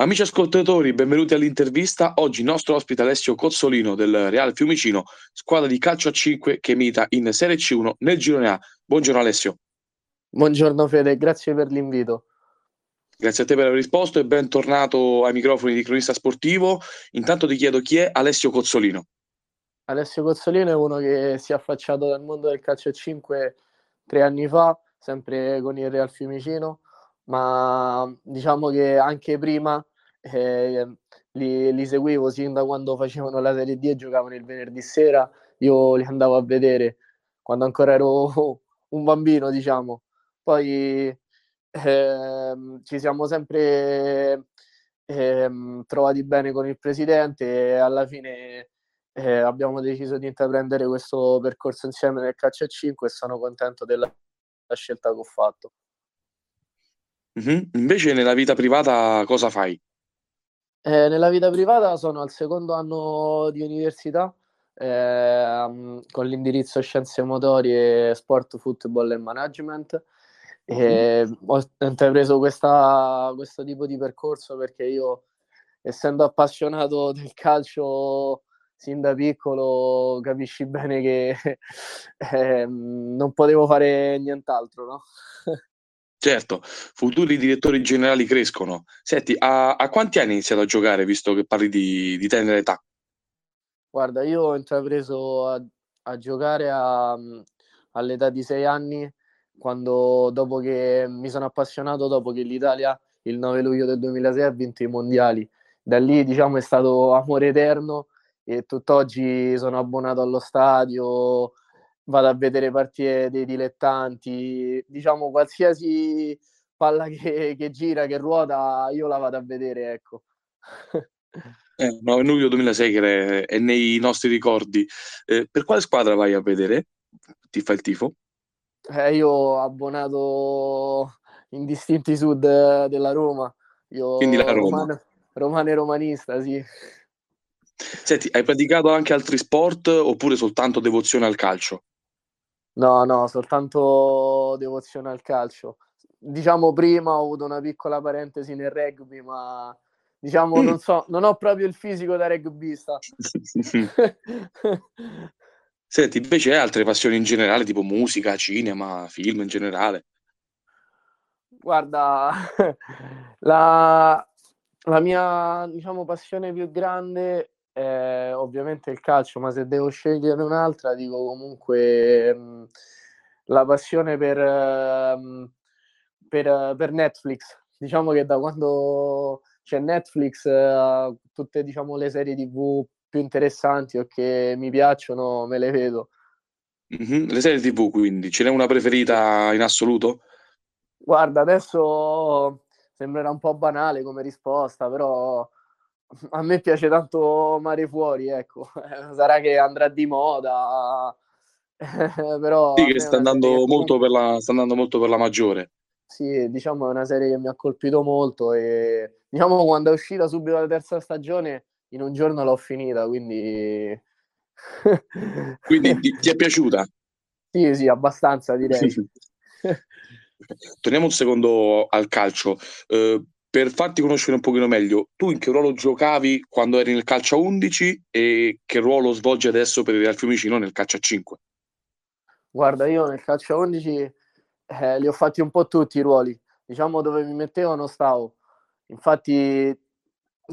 Amici ascoltatori, benvenuti all'intervista. Oggi il nostro ospite Alessio Cozzolino del Real Fiumicino, squadra di calcio a 5 che milita in Serie C1 nel girone A. Buongiorno Alessio. Buongiorno Fede, grazie per l'invito. Grazie a te per aver risposto e bentornato ai microfoni di Cronista Sportivo. Intanto ti chiedo chi è Alessio Cozzolino. Alessio Cozzolino è uno che si è affacciato dal mondo del calcio a 5 tre anni fa, sempre con il Real Fiumicino, ma diciamo che anche prima eh, li, li, seguivo sin da quando facevano la Serie D e giocavano il venerdì sera, io li andavo a vedere quando ancora ero un bambino, diciamo. Poi eh, ci siamo sempre eh, trovati bene con il presidente e alla fine eh, abbiamo deciso di intraprendere questo percorso insieme nel calcio a 5 e sono contento della scelta che ho fatto. Mm-hmm. Invece nella vita privata cosa fai? Eh, nella vita privata sono al secondo anno di università eh, con l'indirizzo Scienze Motori e Sport, Football e Management. E mm-hmm. ho intrapreso questa, questo tipo di percorso perché io, essendo appassionato del calcio sin da piccolo, capisci bene che eh, non potevo fare nient'altro, no? Certo, futuri direttori generali crescono. Senti, a, a quanti anni hai iniziato a giocare, visto che parli di, di tenera età? Guarda, io ho intrapreso a, a giocare a, all'età di sei anni, quando dopo che mi sono appassionato, dopo che l'Italia il 9 luglio del 2006 ha vinto i mondiali. Da lì, diciamo, è stato amore eterno e tutt'oggi sono abbonato allo stadio, vado a vedere partite dei dilettanti, diciamo qualsiasi palla che, che gira, che ruota, io la vado a vedere, ecco. Eh, 9 luglio 2006 che è nei nostri ricordi. Eh, per quale squadra vai a vedere? Ti fa il tifo? Eh, io ho abbonato in distinti sud della Roma. Io Quindi la Roma. Romano, romano e romanista, sì. Senti, hai praticato anche altri sport oppure soltanto devozione al calcio? No, no, soltanto devozione al calcio. Diciamo prima ho avuto una piccola parentesi nel rugby, ma diciamo mm. non so, non ho proprio il fisico da rugbyista. Senti, invece hai altre passioni in generale, tipo musica, cinema, film in generale? Guarda, la, la mia diciamo, passione più grande eh, ovviamente il calcio, ma se devo scegliere un'altra, dico comunque mh, mm, la passione per, mh, per, per, Netflix. Diciamo che da quando c'è Netflix, uh, tutte diciamo, le serie TV più interessanti o che mi piacciono, me le vedo. Mm-hmm. Le serie TV, quindi, ce n'è una preferita in assoluto? Guarda, adesso sembrerà un po' banale come risposta, però a me piace tanto Mare Fuori, ecco. Sarà che andrà di moda, però... Sì, che sta andando, molto per la, sta andando molto per la maggiore. Sì, diciamo è una serie che mi ha colpito molto e diciamo quando è uscita subito la terza stagione in un giorno l'ho finita, quindi... quindi ti, ti, è piaciuta? Sì, sì, abbastanza direi. Torniamo un secondo al calcio. Uh, per farti conoscere un pochino meglio, tu in che ruolo giocavi quando eri nel calcio a 11 e che ruolo svolgi adesso per il Real Fiumicino nel calcio a 5? Guarda, io nel calcio a 11 eh, li ho fatti un po' tutti i ruoli, diciamo dove mi mettevo non stavo. Infatti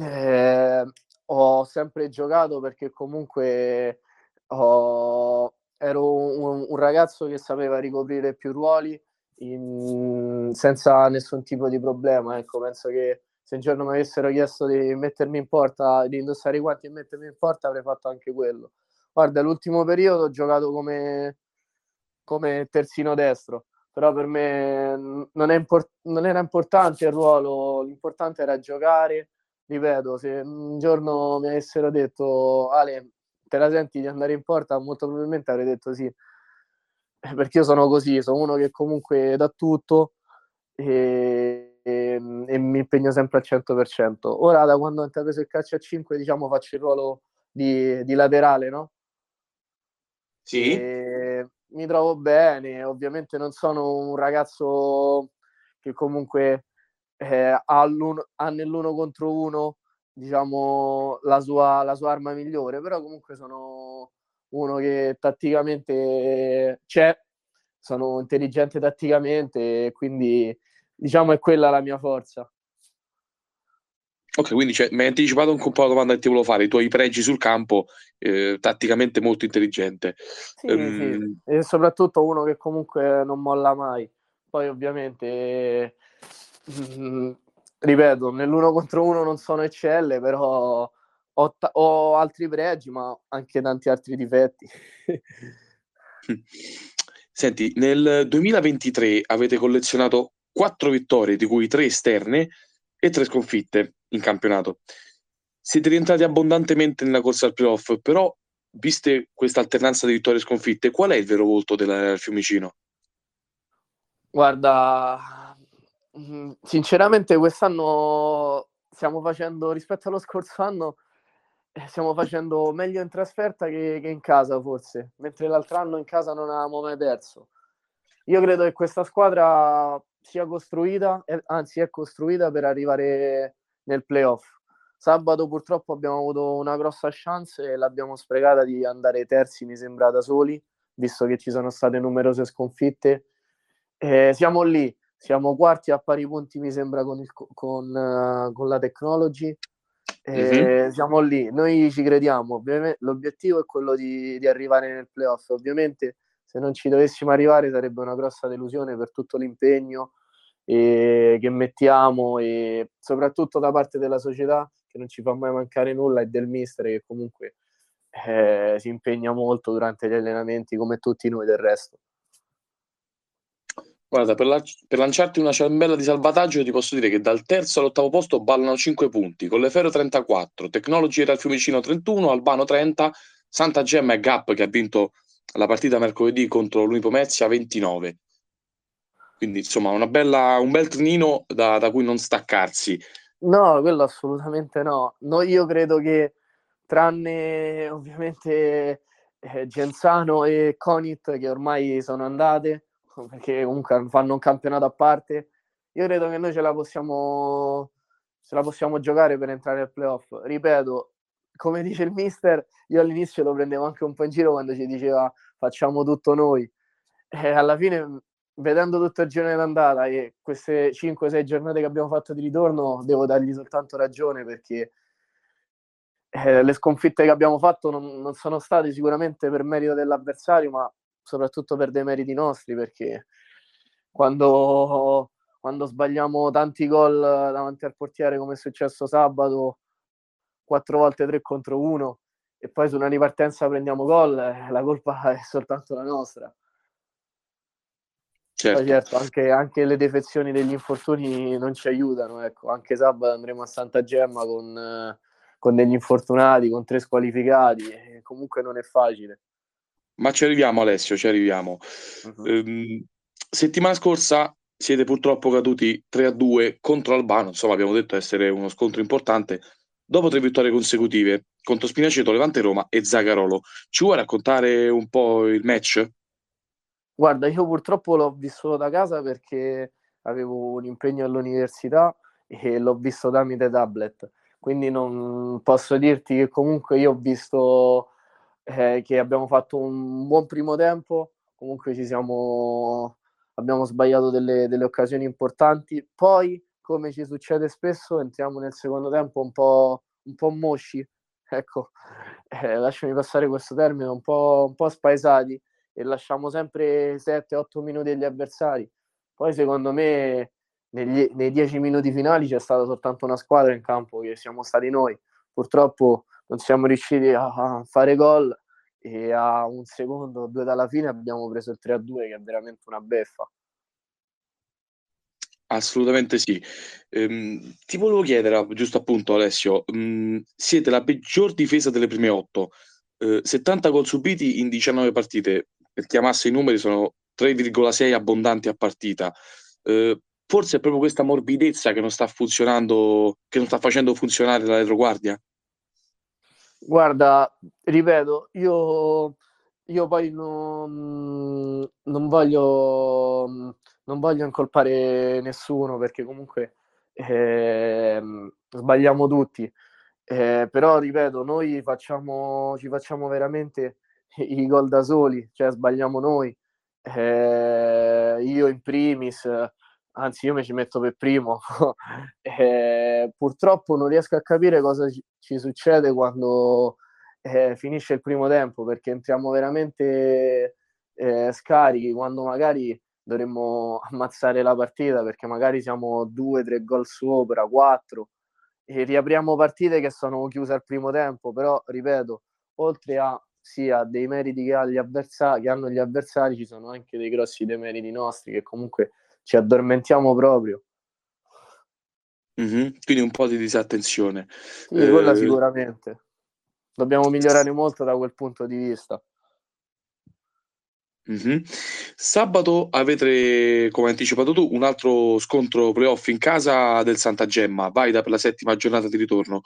eh, ho sempre giocato perché comunque ho, ero un, un ragazzo che sapeva ricoprire più ruoli in, senza nessun tipo di problema. Ecco, penso che se un giorno mi avessero chiesto di mettermi in porta, di indossare i guanti e mettermi in porta, avrei fatto anche quello. Guarda, l'ultimo periodo ho giocato come, come terzino destro, però per me non, import- non era importante il ruolo, l'importante era giocare. Ripeto, se un giorno mi avessero detto Ale, te la senti di andare in porta, molto probabilmente avrei detto sì perché io sono così, sono uno che comunque dà tutto e, e, e mi impegno sempre al 100%. Ora da quando ho intrapreso il calcio a 5 diciamo faccio il ruolo di, di laterale, no? Sì. E mi trovo bene, ovviamente non sono un ragazzo che comunque eh, ha, ha nell'uno contro uno diciamo la sua, la sua arma migliore, però comunque sono uno che tatticamente c'è, sono intelligente tatticamente quindi diciamo è quella la mia forza. Ok, quindi cioè, mi hai anticipato un po' la domanda che ti volevo fare, i tuoi pregi sul campo, eh, tatticamente molto intelligente. Sì, um... sì, e soprattutto uno che comunque non molla mai. Poi ovviamente, mh, mm, ripeto, nell'uno contro uno non sono eccelle, però ho, t- ho altri pregi, ma anche tanti altri difetti. Senti, nel 2023 avete collezionato quattro vittorie, di cui tre esterne e tre sconfitte in campionato. Siete rientrati abbondantemente nella corsa al playoff, però, viste questa alternanza di vittorie e sconfitte, qual è il vero volto del Fiumicino? Guarda, mm, sinceramente quest'anno stiamo facendo, rispetto allo scorso anno, stiamo facendo meglio in trasferta che, che in casa forse, mentre l'altro anno in casa non avevamo mai perso. Io credo che questa squadra sia costruita, anzi è costruita per arrivare nel playoff. Sabato purtroppo abbiamo avuto una grossa chance e l'abbiamo sprecata di andare terzi, mi sembra, da soli, visto che ci sono state numerose sconfitte. Eh, siamo lì, siamo quarti a pari punti, mi sembra, con, il, con, uh, con la technology. Eh, mm-hmm. Siamo lì, noi ci crediamo. Ovviamente, l'obiettivo è quello di, di arrivare nel playoff. Ovviamente, se non ci dovessimo arrivare, sarebbe una grossa delusione per tutto l'impegno e che mettiamo e soprattutto da parte della società che non ci fa mai mancare nulla e del mister che comunque eh, si impegna molto durante gli allenamenti come tutti noi del resto. Guarda, per, la, per, lanciarti una ciambella di salvataggio ti posso dire che dal terzo all'ottavo posto ballano 5 punti, con Lefero 34, Technology era il Fiumicino 31, Albano 30, Santa Gemma e Gap che ha vinto la partita mercoledì contro l'Unipomezia 29. Quindi insomma bella, un bel trenino da, da, cui non staccarsi. No, quello assolutamente no. no io credo che tranne ovviamente eh, Genzano e Conit che ormai sono andate, perché comunque fanno un campionato a parte, io credo che noi ce la possiamo, ce la possiamo giocare per entrare al playoff. Ripeto, come dice il mister, io all'inizio lo prendevo anche un po' in giro quando ci diceva facciamo tutto noi. E alla fine vedendo tutto il girone d'andata e queste 5-6 giornate che abbiamo fatto di ritorno, devo dargli soltanto ragione perché eh, le sconfitte che abbiamo fatto non, non, sono state sicuramente per merito dell'avversario, ma soprattutto per dei meriti nostri, perché quando, quando sbagliamo tanti gol davanti al portiere, come è successo sabato, quattro volte tre contro uno, e poi su una ripartenza prendiamo gol, eh, la colpa è soltanto la nostra. Certo. Certo, anche, anche, le defezioni degli infortuni non ci aiutano, ecco. Anche sabato andremo a Santa Gemma con, con degli infortunati, con tre squalificati, comunque non è facile. Ma ci arriviamo Alessio, ci arriviamo. Uh-huh. Ehm, settimana scorsa siete purtroppo caduti 3-2 contro Albano, insomma abbiamo detto essere uno scontro importante, dopo tre vittorie consecutive contro Spinaceto, Levante Roma e Zagarolo. Ci vuoi raccontare un po' il match? Guarda, io purtroppo l'ho vissuto da casa perché avevo un impegno all'università e l'ho visto tramite tablet, quindi non posso dirti che comunque io ho visto eh, che abbiamo fatto un buon primo tempo, comunque ci siamo, abbiamo sbagliato delle, delle occasioni importanti, poi come ci succede spesso entriamo nel secondo tempo un po', un po mosci, ecco, eh, lasciami passare questo termine, un po', un po' spaesati e lasciamo sempre 7-8 minuti agli avversari. Poi secondo me negli, nei 10 minuti finali c'è stata soltanto una squadra in campo che siamo stati noi. Purtroppo non siamo riusciti a, fare gol e a un secondo o due dalla fine abbiamo preso il 3-2 che è veramente una beffa. Assolutamente sì. Ehm, ti volevo chiedere, giusto appunto Alessio, mh, mm, siete la peggior difesa delle prime otto, eh, 70 gol subiti in 19 partite, per chiamarsi i numeri sono 3,6 abbondanti a partita. Eh, forse è proprio questa morbidezza che non sta funzionando, che non sta facendo funzionare la retroguardia? Guarda, ripeto, io, io poi non, non, voglio, non voglio incolpare nessuno perché comunque eh, sbagliamo tutti. Eh, però ripeto, noi facciamo, ci facciamo veramente i gol da soli, cioè sbagliamo noi. Eh, io in primis, anzi io mi ci metto per primo. eh, purtroppo non riesco a capire cosa ci, succede quando eh, finisce il primo tempo, perché entriamo veramente eh, scarichi, quando magari dovremmo ammazzare la partita, perché magari siamo due, tre gol sopra, quattro, e riapriamo partite che sono chiuse al primo tempo, però ripeto, oltre a sia dei meriti che, ha gli avversari, che hanno gli avversari, ci sono anche dei grossi demeriti nostri che comunque ci addormentiamo proprio. Mm-hmm. Quindi un po' di disattenzione. Sì, eh... quella sicuramente. Dobbiamo migliorare molto da quel punto di vista. Mm-hmm. Sabato avete, come anticipato tu, un altro scontro playoff in casa del Santa Gemma, valida per la settima giornata di ritorno.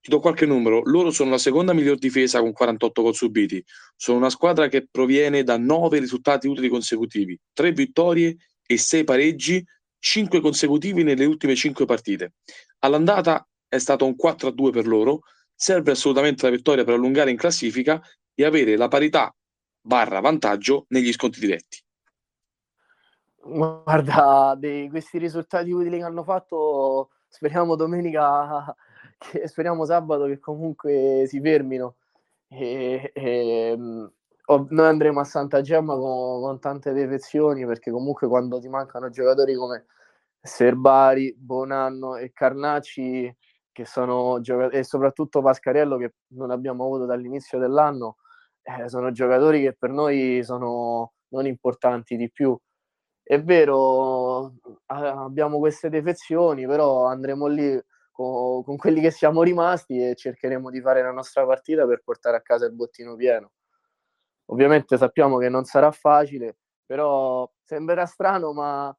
Ti do qualche numero. Loro sono la seconda miglior difesa con 48 gol subiti. Sono una squadra che proviene da 9 risultati utili consecutivi, 3 vittorie e 6 pareggi, 5 consecutivi nelle ultime 5 partite. All'andata è stato un 4-2 per loro. Serve assolutamente la vittoria per allungare in classifica e avere la parità barra vantaggio negli sconti diretti. Guarda, di questi risultati utili che hanno fatto, speriamo domenica che speriamo sabato che comunque si fermino. E, e, oh, noi andremo a Santa Gemma con, con, tante defezioni perché comunque quando ti mancano giocatori come Serbari, Bonanno e Carnacci che sono giocatori e soprattutto Pascariello che non abbiamo avuto dall'inizio dell'anno eh, sono giocatori che per noi sono non importanti di più è vero abbiamo queste defezioni però andremo lì con, con, quelli che siamo rimasti e cercheremo di fare la nostra partita per portare a casa il bottino pieno. Ovviamente sappiamo che non sarà facile, però sembrerà strano, ma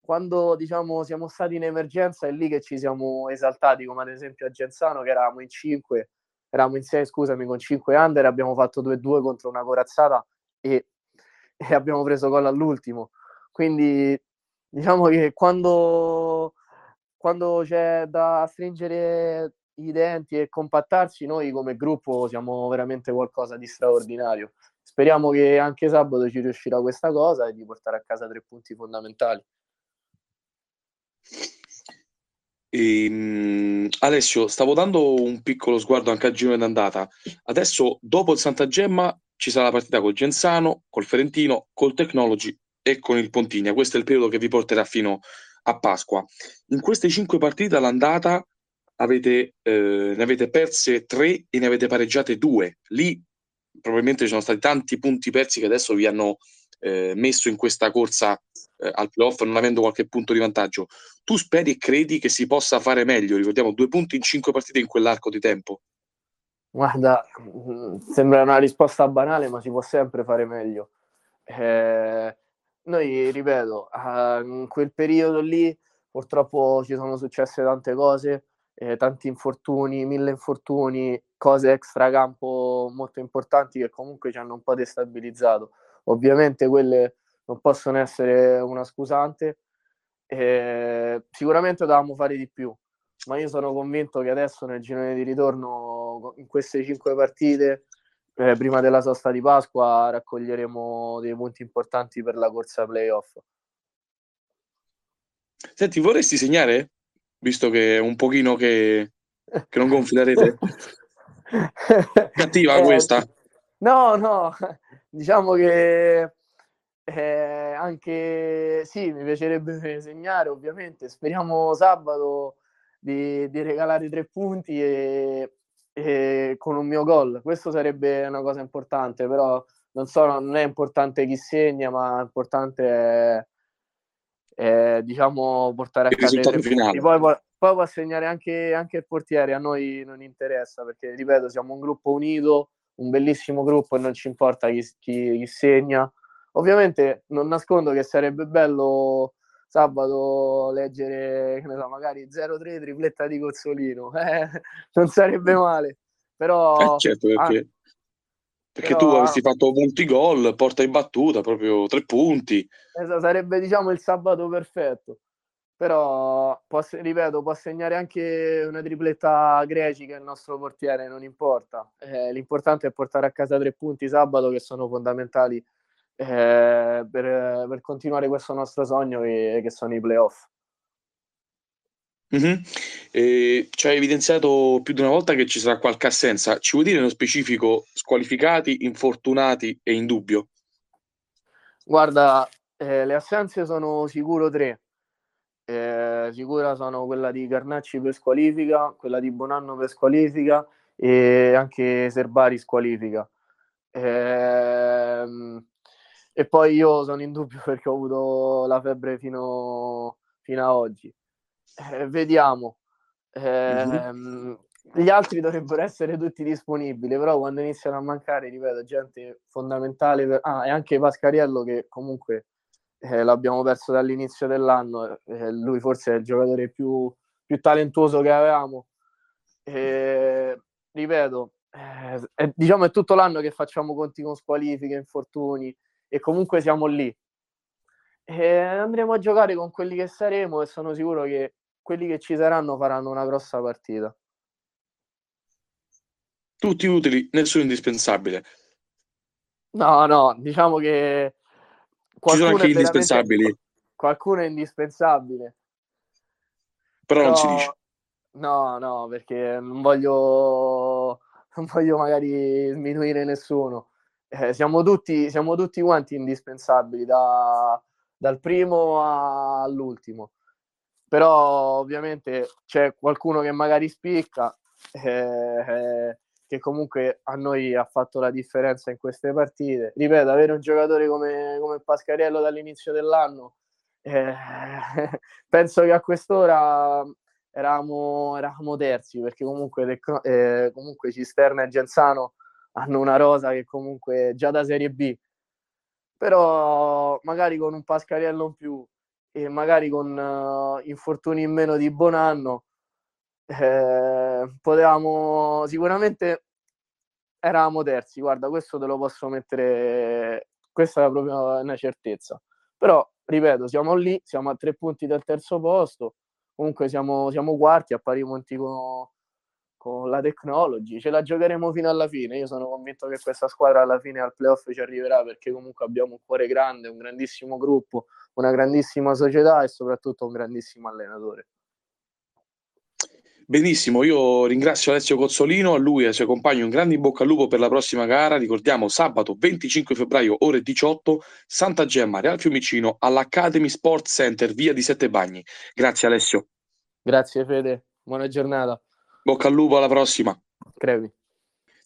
quando diciamo siamo stati in emergenza è lì che ci siamo esaltati, come ad esempio a Genzano che eravamo in 5, eravamo in 6, scusami, con 5 under, abbiamo fatto 2-2 contro una corazzata e, e abbiamo preso gol all'ultimo. Quindi diciamo che quando quando c'è da stringere i denti e compattarci, noi come gruppo siamo veramente qualcosa di straordinario. Speriamo che anche sabato ci riuscirà questa cosa e di portare a casa tre punti fondamentali. E, um, Alessio, stavo dando un piccolo sguardo anche al girone d'andata. Adesso, dopo il Santa Gemma, ci sarà la partita col Genzano, col Ferentino, col Technology e con il Pontigna. Questo è il periodo che vi porterà fino a Pasqua. In queste cinque partite all'andata avete, eh, ne avete perse tre e ne avete pareggiate due. Lì probabilmente ci sono stati tanti punti persi che adesso vi hanno eh, messo in questa corsa eh, al playoff non avendo qualche punto di vantaggio. Tu speri e credi che si possa fare meglio? Ricordiamo due punti in cinque partite in quell'arco di tempo. Guarda, mm, sembra una risposta banale, ma si può sempre fare meglio. Eh, noi, ripeto, uh, in quel periodo lì purtroppo ci sono successe tante cose, eh, tanti infortuni, mille infortuni, cose extracampo molto importanti che comunque ci hanno un po' destabilizzato. Ovviamente quelle non possono essere una scusante, eh, sicuramente dovevamo fare di più, ma io sono convinto che adesso nel girone di ritorno, in queste cinque partite, eh, prima della sosta di Pasqua raccoglieremo dei punti importanti per la corsa playoff. Senti, vorresti segnare? Visto che è un pochino che, che non confiderete. Cattiva eh, questa. No, no, diciamo che eh, anche sì, mi piacerebbe segnare, ovviamente. Speriamo sabato di, di regalare tre punti e, e con un mio gol. Questo sarebbe una cosa importante, però non so, non è importante chi segna, ma importante è, è diciamo portare a casa i finale. Poi, poi, poi può segnare anche, anche il portiere, a noi non interessa perché, ripeto, siamo un gruppo unito, un bellissimo gruppo e non ci importa chi, chi, chi segna. Ovviamente non nascondo che sarebbe bello sabato leggere, so, magari 0-3 tripletta di Cozzolino, eh, non sarebbe male, però... Eh certo, perché, perché però, tu avresti fatto molti gol, porta in battuta, proprio tre punti. Esatto, sarebbe diciamo il sabato perfetto. però può, ripeto, può segnare anche una tripletta Greci che è il nostro portiere, non importa. Eh, l'importante è portare a casa tre punti sabato che sono fondamentali eh, per, per, continuare questo nostro sogno che, che sono i playoff. Mm-hmm. Eh, ci hai evidenziato più di una volta che ci sarà qualche assenza. Ci vuoi dire nello specifico squalificati, infortunati e in dubbio? Guarda, eh, le assenze sono sicuro tre eh, sicura sono quella di Carnacci per squalifica, quella di Bonanno per squalifica e anche Serbari squalifica. Eh, e poi io sono in dubbio perché ho avuto la febbre fino, fino a oggi. Eh, vediamo. Mm-hmm. Gli altri dovrebbero essere tutti disponibili, però quando iniziano a mancare, ripeto, gente fondamentale. Per... Ah, e anche Pascariello che comunque eh, l'abbiamo perso dall'inizio dell'anno, eh, lui forse è il giocatore più, più talentuoso che avevamo. Eh, ripeto, è, diciamo è tutto l'anno che facciamo conti con squalifiche, infortuni e comunque siamo lì. E andremo a giocare con quelli che saremo e sono sicuro che quelli che ci saranno faranno una grossa partita. Tutti utili, nessuno indispensabile. No, no, diciamo che ci sono anche indispensabili. Qualcuno è indispensabile. Però, Però, non si dice. No, no, perché non voglio, non voglio magari sminuire nessuno. Eh, siamo, tutti, siamo tutti quanti indispensabili, da, dal primo all'ultimo. Però ovviamente c'è qualcuno che magari spicca. Eh, eh, che comunque a noi ha fatto la differenza in queste partite. Ripeto, avere un giocatore come, come Pascariello dall'inizio dell'anno, eh, penso che a quest'ora eravamo, eravamo terzi, perché comunque, eh, comunque Cisterna e Genzano hanno una rosa che comunque già da Serie B, però magari con un Pascariello in più e magari con uh, infortuni in meno di buon anno eh, potevamo sicuramente eravamo terzi, guarda, questo te lo posso mettere, questa è proprio una certezza. Però, ripeto, siamo lì, siamo a tre punti del terzo posto, comunque siamo, siamo quarti a pari punti con, con la technology, ce la giocheremo fino alla fine. Io sono convinto che questa squadra alla fine al playoff ci arriverà perché comunque abbiamo un cuore grande, un grandissimo gruppo, una grandissima società e soprattutto un grandissimo allenatore. Benissimo, io ringrazio Alessio Cozzolino, a lui e ai suoi compagni un grande in bocca al lupo per la prossima gara. Ricordiamo sabato 25 febbraio, ore 18, Santa Gemma, Real Fiumicino, all'Academy Sports Center, via di Sette Bagni. Grazie Alessio. Grazie Fede, buona giornata. Bocca al lupo, alla prossima. Crevi.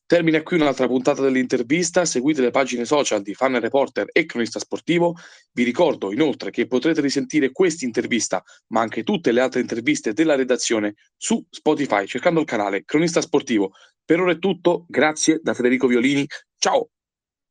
Termina qui un'altra puntata dell'intervista. Seguite le pagine social di Fan Reporter e Cronista Sportivo. Vi ricordo inoltre che potrete risentire questa intervista, ma anche tutte le altre interviste della redazione su Spotify cercando il canale Cronista Sportivo. Per ora è tutto. Grazie da Federico Violini. Ciao!